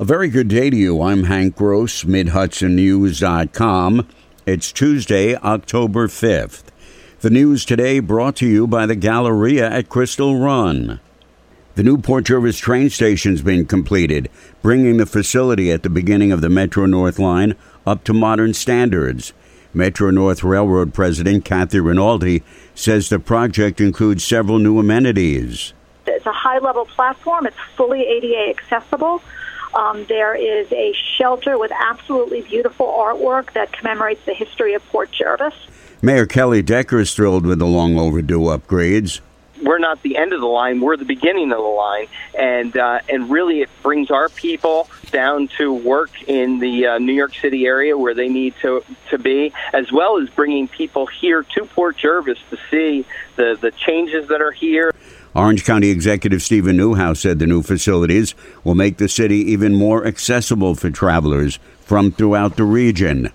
A very good day to you. I'm Hank Gross, MidHudsonNews.com. It's Tuesday, October 5th. The news today brought to you by the Galleria at Crystal Run. The new Port Jervis train station's been completed, bringing the facility at the beginning of the Metro North line up to modern standards. Metro North Railroad President Kathy Rinaldi says the project includes several new amenities. It's a high level platform, it's fully ADA accessible. Um, there is a shelter with absolutely beautiful artwork that commemorates the history of Port Jervis. Mayor Kelly Decker is thrilled with the long overdue upgrades. We're not the end of the line; we're the beginning of the line, and uh, and really, it brings our people down to work in the uh, New York City area where they need to to be, as well as bringing people here to Port Jervis to see the the changes that are here. Orange County Executive Steven Neuhaus said the new facilities will make the city even more accessible for travelers from throughout the region.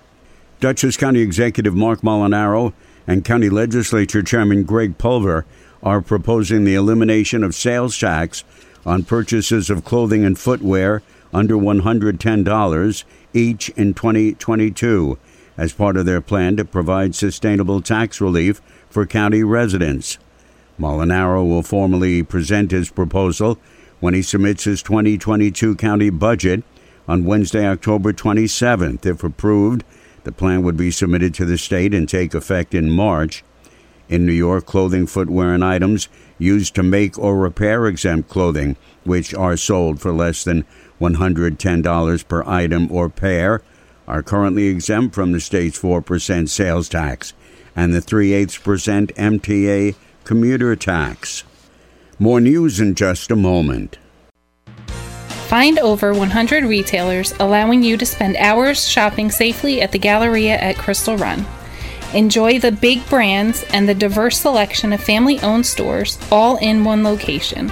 Dutchess County Executive Mark Molinaro and County Legislature Chairman Greg Pulver are proposing the elimination of sales tax on purchases of clothing and footwear under $110 each in 2022 as part of their plan to provide sustainable tax relief for county residents. Molinaro will formally present his proposal when he submits his 2022 county budget on Wednesday, October 27th. If approved, the plan would be submitted to the state and take effect in March. In New York, clothing, footwear, and items used to make or repair exempt clothing, which are sold for less than $110 per item or pair, are currently exempt from the state's 4% sales tax and the 3 8 percent MTA commuter tax. More news in just a moment. Find over 100 retailers allowing you to spend hours shopping safely at the Galleria at Crystal Run. Enjoy the big brands and the diverse selection of family owned stores all in one location.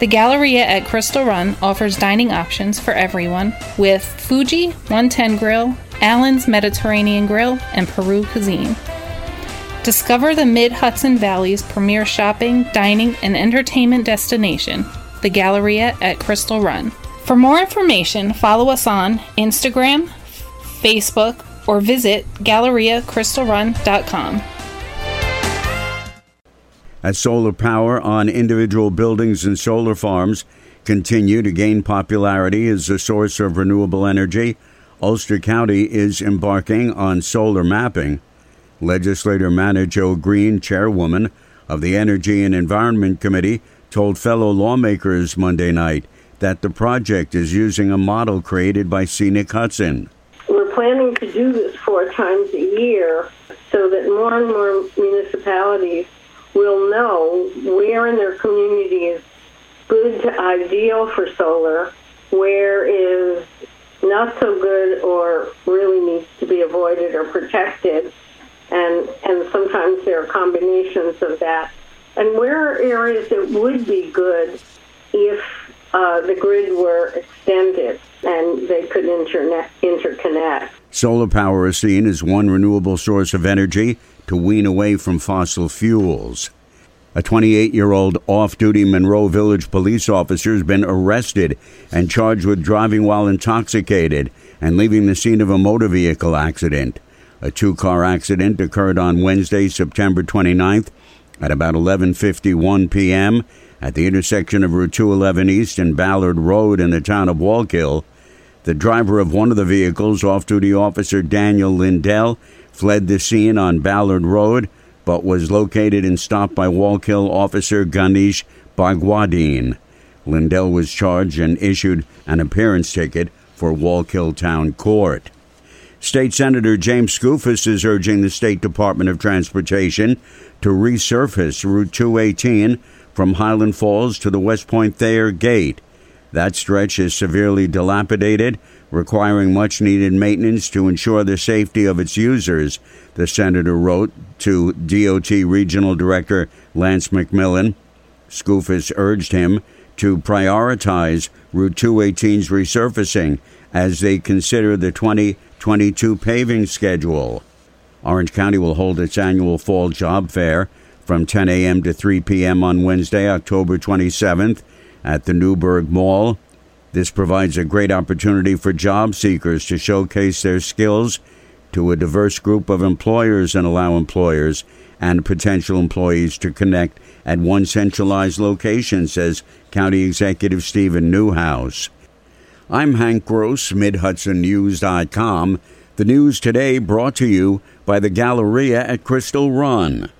The Galleria at Crystal Run offers dining options for everyone with Fuji 110 Grill, Allen's Mediterranean Grill, and Peru Cuisine. Discover the Mid Hudson Valley's premier shopping, dining, and entertainment destination, the Galleria at Crystal Run. For more information, follow us on Instagram, Facebook, or visit GalleriaCrystalRun.com. As solar power on individual buildings and solar farms continue to gain popularity as a source of renewable energy, Ulster County is embarking on solar mapping Legislator Manna Jo Greene, chairwoman of the Energy and Environment Committee, told fellow lawmakers Monday night that the project is using a model created by Scenic Hudson. We're planning to do this four times a year so that more and more municipalities will know where in their community is good to ideal for solar, where is not so good or really needs to be avoided or protected and and sometimes there are combinations of that. And where are areas that would be good if uh, the grid were extended and they could interconnect. Solar power is seen as one renewable source of energy to wean away from fossil fuels. A 28 year old off duty Monroe Village police officer has been arrested and charged with driving while intoxicated and leaving the scene of a motor vehicle accident. A two-car accident occurred on Wednesday, September 29th at about 11:51 p.m. at the intersection of Route 211 East and Ballard Road in the town of Wallkill. The driver of one of the vehicles, off-duty officer Daniel Lindell, fled the scene on Ballard Road but was located and stopped by Wallkill officer Ganesh Bhagwadeen. Lindell was charged and issued an appearance ticket for Wallkill Town Court. State Senator James Skoufis is urging the State Department of Transportation to resurface Route 218 from Highland Falls to the West Point Thayer Gate. That stretch is severely dilapidated, requiring much needed maintenance to ensure the safety of its users, the senator wrote to DOT Regional Director Lance McMillan. Skoufis urged him to prioritize Route 218's resurfacing as they consider the 2022 paving schedule. Orange County will hold its annual fall job fair from 10 a.m. to 3 p.m. on Wednesday, October 27th at the Newburgh Mall. This provides a great opportunity for job seekers to showcase their skills to a diverse group of employers and allow employers and potential employees to connect at one centralized location, says County Executive Steven Neuhaus. I'm Hank Gross, MidHudsonNews.com. The news today brought to you by the Galleria at Crystal Run.